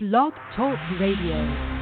Blog Talk Radio.